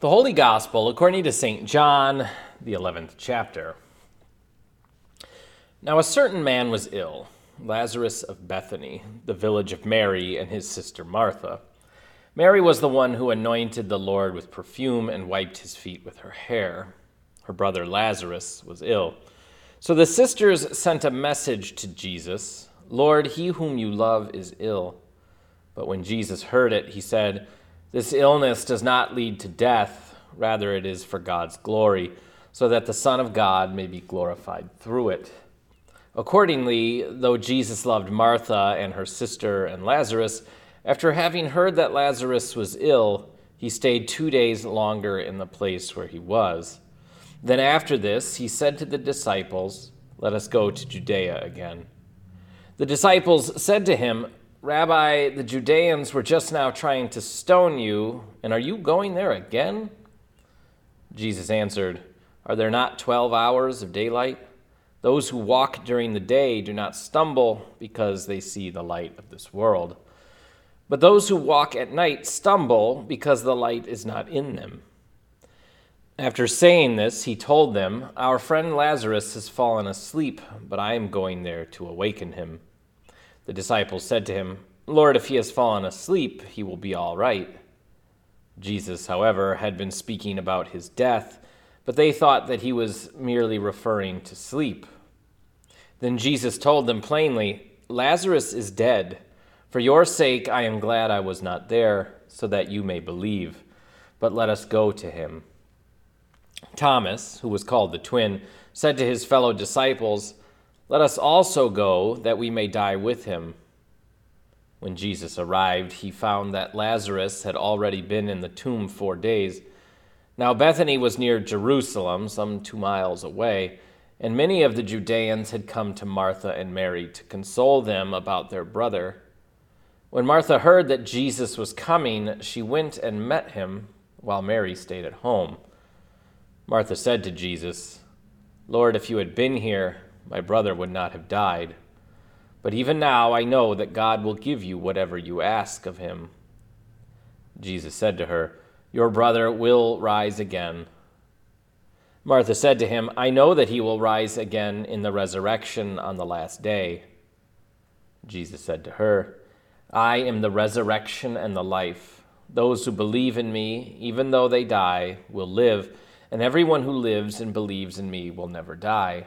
The Holy Gospel according to St. John, the 11th chapter. Now, a certain man was ill, Lazarus of Bethany, the village of Mary and his sister Martha. Mary was the one who anointed the Lord with perfume and wiped his feet with her hair. Her brother Lazarus was ill. So the sisters sent a message to Jesus Lord, he whom you love is ill. But when Jesus heard it, he said, this illness does not lead to death, rather, it is for God's glory, so that the Son of God may be glorified through it. Accordingly, though Jesus loved Martha and her sister and Lazarus, after having heard that Lazarus was ill, he stayed two days longer in the place where he was. Then after this, he said to the disciples, Let us go to Judea again. The disciples said to him, Rabbi, the Judeans were just now trying to stone you, and are you going there again? Jesus answered, Are there not twelve hours of daylight? Those who walk during the day do not stumble because they see the light of this world. But those who walk at night stumble because the light is not in them. After saying this, he told them, Our friend Lazarus has fallen asleep, but I am going there to awaken him. The disciples said to him, Lord, if he has fallen asleep, he will be all right. Jesus, however, had been speaking about his death, but they thought that he was merely referring to sleep. Then Jesus told them plainly, Lazarus is dead. For your sake, I am glad I was not there, so that you may believe. But let us go to him. Thomas, who was called the twin, said to his fellow disciples, let us also go that we may die with him. When Jesus arrived, he found that Lazarus had already been in the tomb four days. Now, Bethany was near Jerusalem, some two miles away, and many of the Judeans had come to Martha and Mary to console them about their brother. When Martha heard that Jesus was coming, she went and met him, while Mary stayed at home. Martha said to Jesus, Lord, if you had been here, my brother would not have died. But even now I know that God will give you whatever you ask of him. Jesus said to her, Your brother will rise again. Martha said to him, I know that he will rise again in the resurrection on the last day. Jesus said to her, I am the resurrection and the life. Those who believe in me, even though they die, will live, and everyone who lives and believes in me will never die.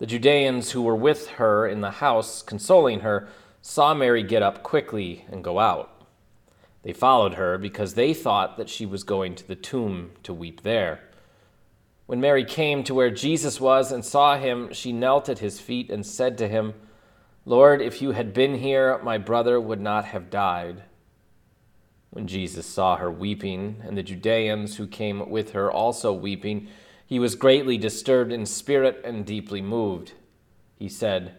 The Judeans who were with her in the house, consoling her, saw Mary get up quickly and go out. They followed her because they thought that she was going to the tomb to weep there. When Mary came to where Jesus was and saw him, she knelt at his feet and said to him, Lord, if you had been here, my brother would not have died. When Jesus saw her weeping, and the Judeans who came with her also weeping, he was greatly disturbed in spirit and deeply moved. He said,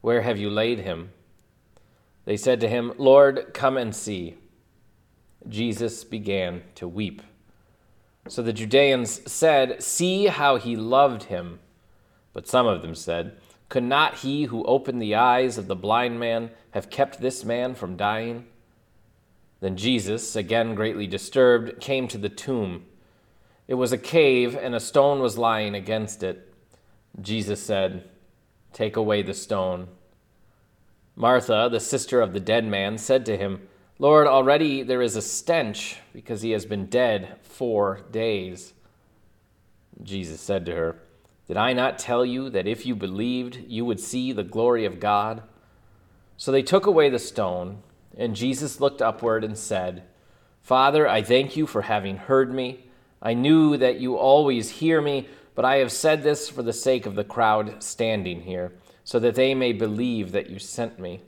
Where have you laid him? They said to him, Lord, come and see. Jesus began to weep. So the Judeans said, See how he loved him. But some of them said, Could not he who opened the eyes of the blind man have kept this man from dying? Then Jesus, again greatly disturbed, came to the tomb. It was a cave, and a stone was lying against it. Jesus said, Take away the stone. Martha, the sister of the dead man, said to him, Lord, already there is a stench because he has been dead four days. Jesus said to her, Did I not tell you that if you believed, you would see the glory of God? So they took away the stone, and Jesus looked upward and said, Father, I thank you for having heard me. I knew that you always hear me, but I have said this for the sake of the crowd standing here, so that they may believe that you sent me.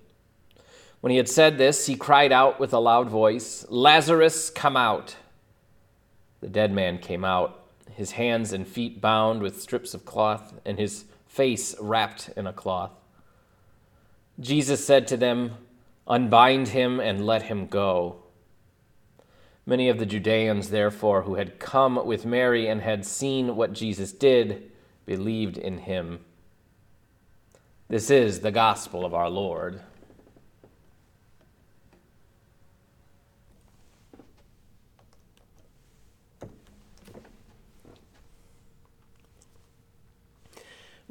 When he had said this, he cried out with a loud voice, Lazarus, come out. The dead man came out, his hands and feet bound with strips of cloth, and his face wrapped in a cloth. Jesus said to them, Unbind him and let him go. Many of the Judeans, therefore, who had come with Mary and had seen what Jesus did, believed in him. This is the gospel of our Lord.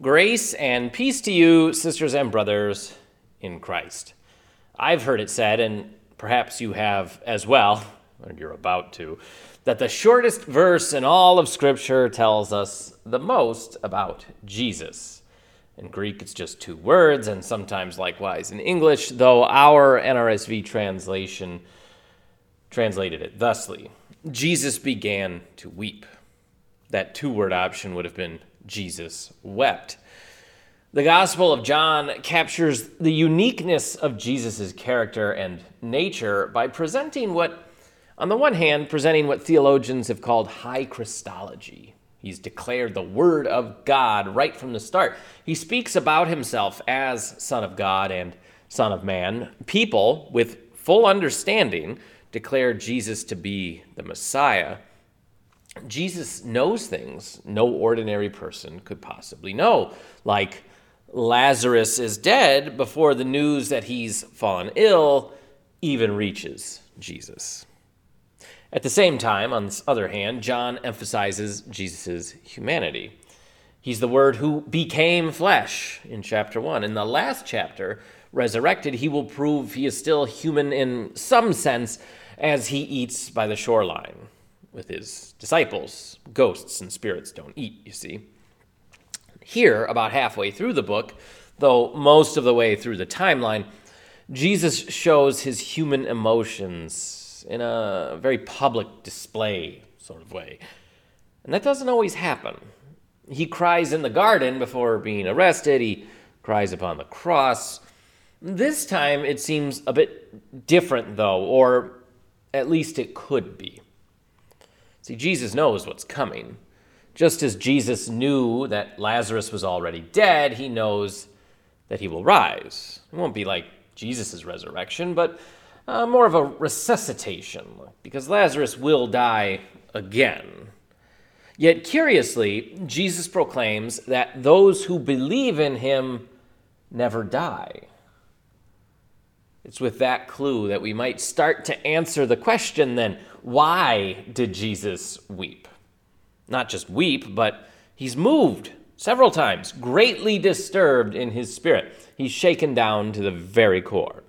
Grace and peace to you, sisters and brothers in Christ. I've heard it said, and perhaps you have as well, or you're about to, that the shortest verse in all of Scripture tells us the most about Jesus. In Greek, it's just two words, and sometimes likewise in English, though our NRSV translation translated it thusly Jesus began to weep. That two word option would have been Jesus wept. The Gospel of John captures the uniqueness of Jesus' character and nature by presenting what, on the one hand, presenting what theologians have called high Christology. He's declared the Word of God right from the start. He speaks about himself as Son of God and Son of Man. People, with full understanding, declare Jesus to be the Messiah. Jesus knows things no ordinary person could possibly know, like Lazarus is dead before the news that he's fallen ill even reaches Jesus. At the same time, on the other hand, John emphasizes Jesus' humanity. He's the Word who became flesh in chapter 1. In the last chapter, resurrected, he will prove he is still human in some sense as he eats by the shoreline with his disciples. Ghosts and spirits don't eat, you see. Here, about halfway through the book, though most of the way through the timeline, Jesus shows his human emotions in a very public display sort of way. And that doesn't always happen. He cries in the garden before being arrested, he cries upon the cross. This time it seems a bit different, though, or at least it could be. See, Jesus knows what's coming. Just as Jesus knew that Lazarus was already dead, he knows that he will rise. It won't be like Jesus' resurrection, but uh, more of a resuscitation, because Lazarus will die again. Yet, curiously, Jesus proclaims that those who believe in him never die. It's with that clue that we might start to answer the question then why did Jesus weep? Not just weep, but he's moved several times, greatly disturbed in his spirit. He's shaken down to the very core.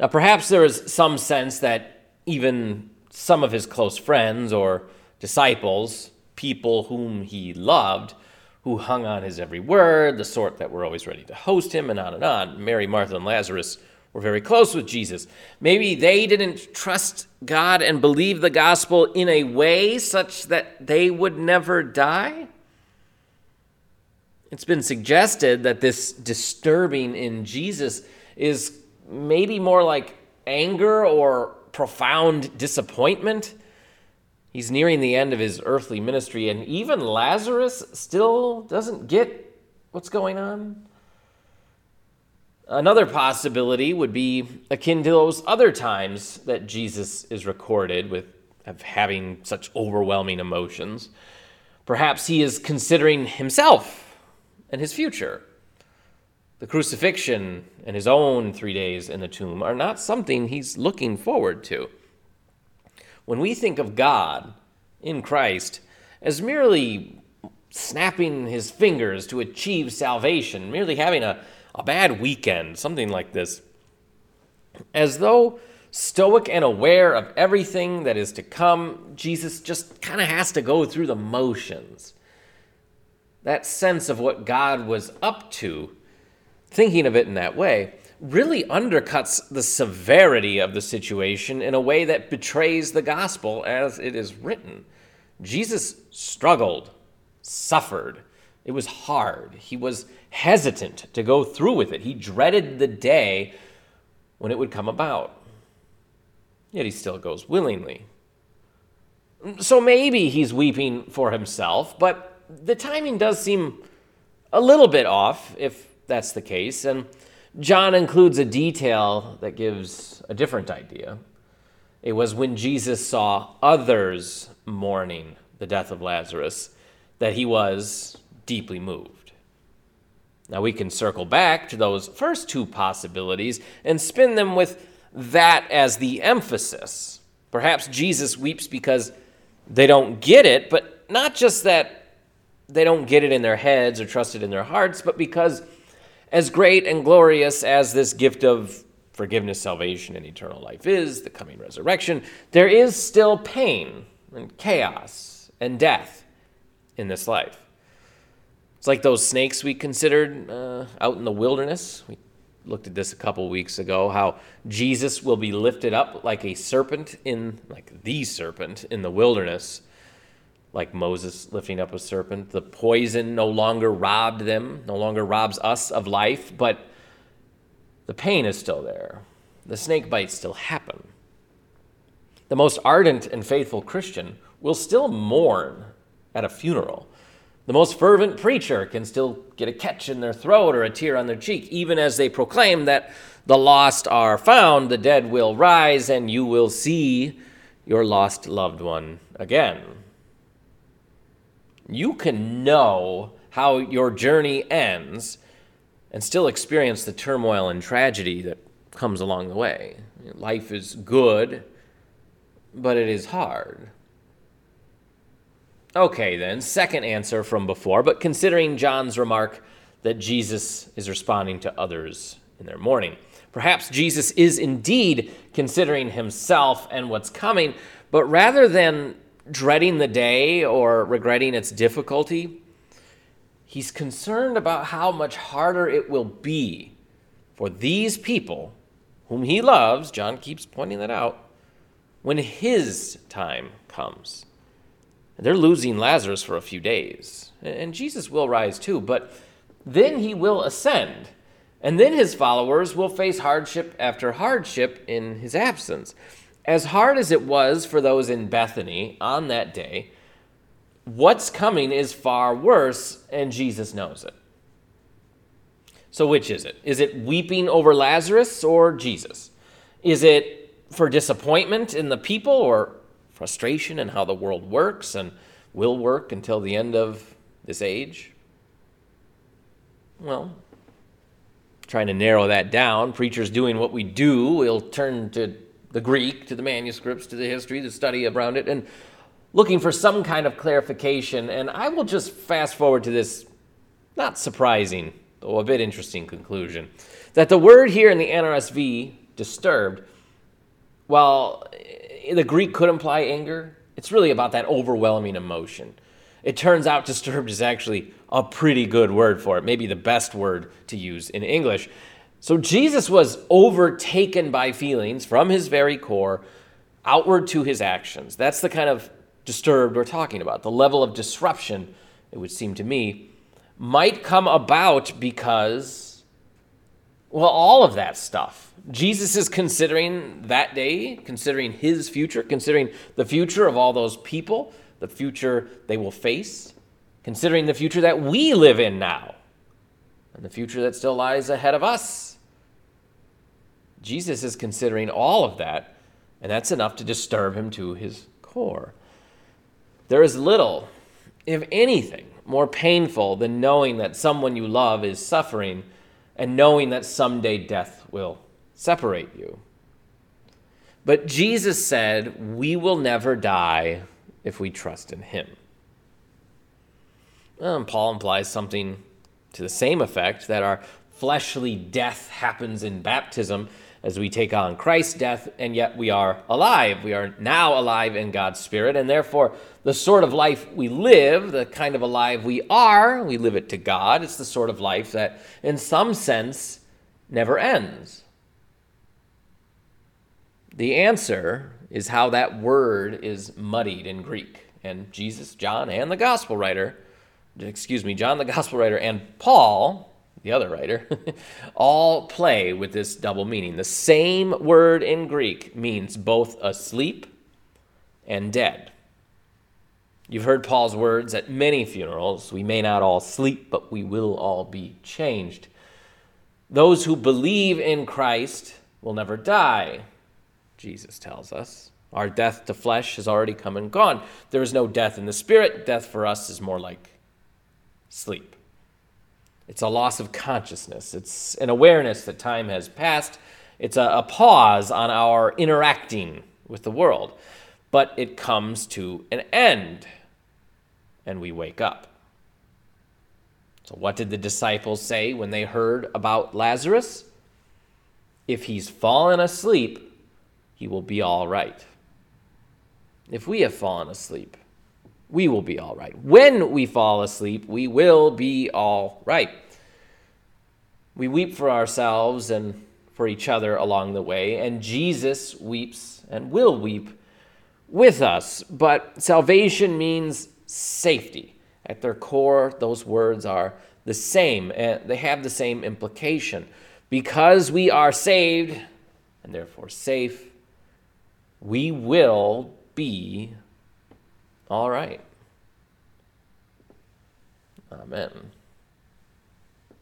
Now, perhaps there is some sense that even some of his close friends or disciples, people whom he loved, who hung on his every word, the sort that were always ready to host him, and on and on. Mary, Martha, and Lazarus were very close with Jesus. Maybe they didn't trust God and believe the gospel in a way such that they would never die. It's been suggested that this disturbing in Jesus is maybe more like anger or profound disappointment. He's nearing the end of his earthly ministry, and even Lazarus still doesn't get what's going on. Another possibility would be akin to those other times that Jesus is recorded with of having such overwhelming emotions. Perhaps he is considering himself and his future. The crucifixion and his own three days in the tomb are not something he's looking forward to. When we think of God in Christ as merely snapping his fingers to achieve salvation, merely having a a bad weekend, something like this. As though stoic and aware of everything that is to come, Jesus just kind of has to go through the motions. That sense of what God was up to, thinking of it in that way, really undercuts the severity of the situation in a way that betrays the gospel as it is written. Jesus struggled, suffered, it was hard. He was hesitant to go through with it. He dreaded the day when it would come about. Yet he still goes willingly. So maybe he's weeping for himself, but the timing does seem a little bit off if that's the case. And John includes a detail that gives a different idea. It was when Jesus saw others mourning the death of Lazarus that he was deeply moved. Now we can circle back to those first two possibilities and spin them with that as the emphasis. Perhaps Jesus weeps because they don't get it, but not just that they don't get it in their heads or trust it in their hearts, but because as great and glorious as this gift of forgiveness, salvation, and eternal life is, the coming resurrection, there is still pain and chaos and death in this life. It's like those snakes we considered uh, out in the wilderness. We looked at this a couple weeks ago how Jesus will be lifted up like a serpent in, like the serpent in the wilderness like Moses lifting up a serpent. The poison no longer robbed them, no longer robs us of life, but the pain is still there. The snake bites still happen. The most ardent and faithful Christian will still mourn at a funeral. The most fervent preacher can still get a catch in their throat or a tear on their cheek, even as they proclaim that the lost are found, the dead will rise, and you will see your lost loved one again you can know how your journey ends and still experience the turmoil and tragedy that comes along the way. Life is good, but it is hard. Okay, then, second answer from before, but considering John's remark that Jesus is responding to others in their mourning. Perhaps Jesus is indeed considering himself and what's coming, but rather than dreading the day or regretting its difficulty. He's concerned about how much harder it will be for these people whom he loves, John keeps pointing that out, when his time comes. They're losing Lazarus for a few days, and Jesus will rise too, but then he will ascend. And then his followers will face hardship after hardship in his absence. As hard as it was for those in Bethany on that day, what's coming is far worse, and Jesus knows it. So, which is it? Is it weeping over Lazarus or Jesus? Is it for disappointment in the people or frustration in how the world works and will work until the end of this age? Well, trying to narrow that down, preachers doing what we do, we'll turn to the Greek, to the manuscripts, to the history, the study around it, and looking for some kind of clarification. And I will just fast forward to this not surprising, though a bit interesting conclusion that the word here in the NRSV, disturbed, while the Greek could imply anger, it's really about that overwhelming emotion. It turns out disturbed is actually a pretty good word for it, maybe the best word to use in English. So Jesus was overtaken by feelings from his very core outward to his actions. That's the kind of disturbed we're talking about. The level of disruption, it would seem to me, might come about because, well, all of that stuff. Jesus is considering that day, considering his future, considering the future of all those people, the future they will face, considering the future that we live in now, and the future that still lies ahead of us. Jesus is considering all of that, and that's enough to disturb him to his core. There is little, if anything, more painful than knowing that someone you love is suffering and knowing that someday death will separate you. But Jesus said, We will never die if we trust in him. And Paul implies something to the same effect that our fleshly death happens in baptism as we take on Christ's death, and yet we are alive. We are now alive in God's Spirit, and therefore, the sort of life we live, the kind of alive we are, we live it to God. It's the sort of life that, in some sense, never ends. The answer is how that word is muddied in Greek. And Jesus, John, and the gospel writer, excuse me, John the gospel writer, and Paul the other writer, all play with this double meaning. The same word in Greek means both asleep and dead. You've heard Paul's words at many funerals we may not all sleep, but we will all be changed. Those who believe in Christ will never die, Jesus tells us. Our death to flesh has already come and gone. There is no death in the spirit. Death for us is more like sleep. It's a loss of consciousness, it's an awareness that time has passed. It's a, a pause on our interacting with the world, but it comes to an end and we wake up. So, what did the disciples say when they heard about Lazarus? If he's fallen asleep, he will be all right. If we have fallen asleep, we will be all right. When we fall asleep, we will be all right. We weep for ourselves and for each other along the way, and Jesus weeps and will weep with us. But salvation means safety. At their core, those words are the same, and they have the same implication. Because we are saved and therefore safe, we will be all right. Amen.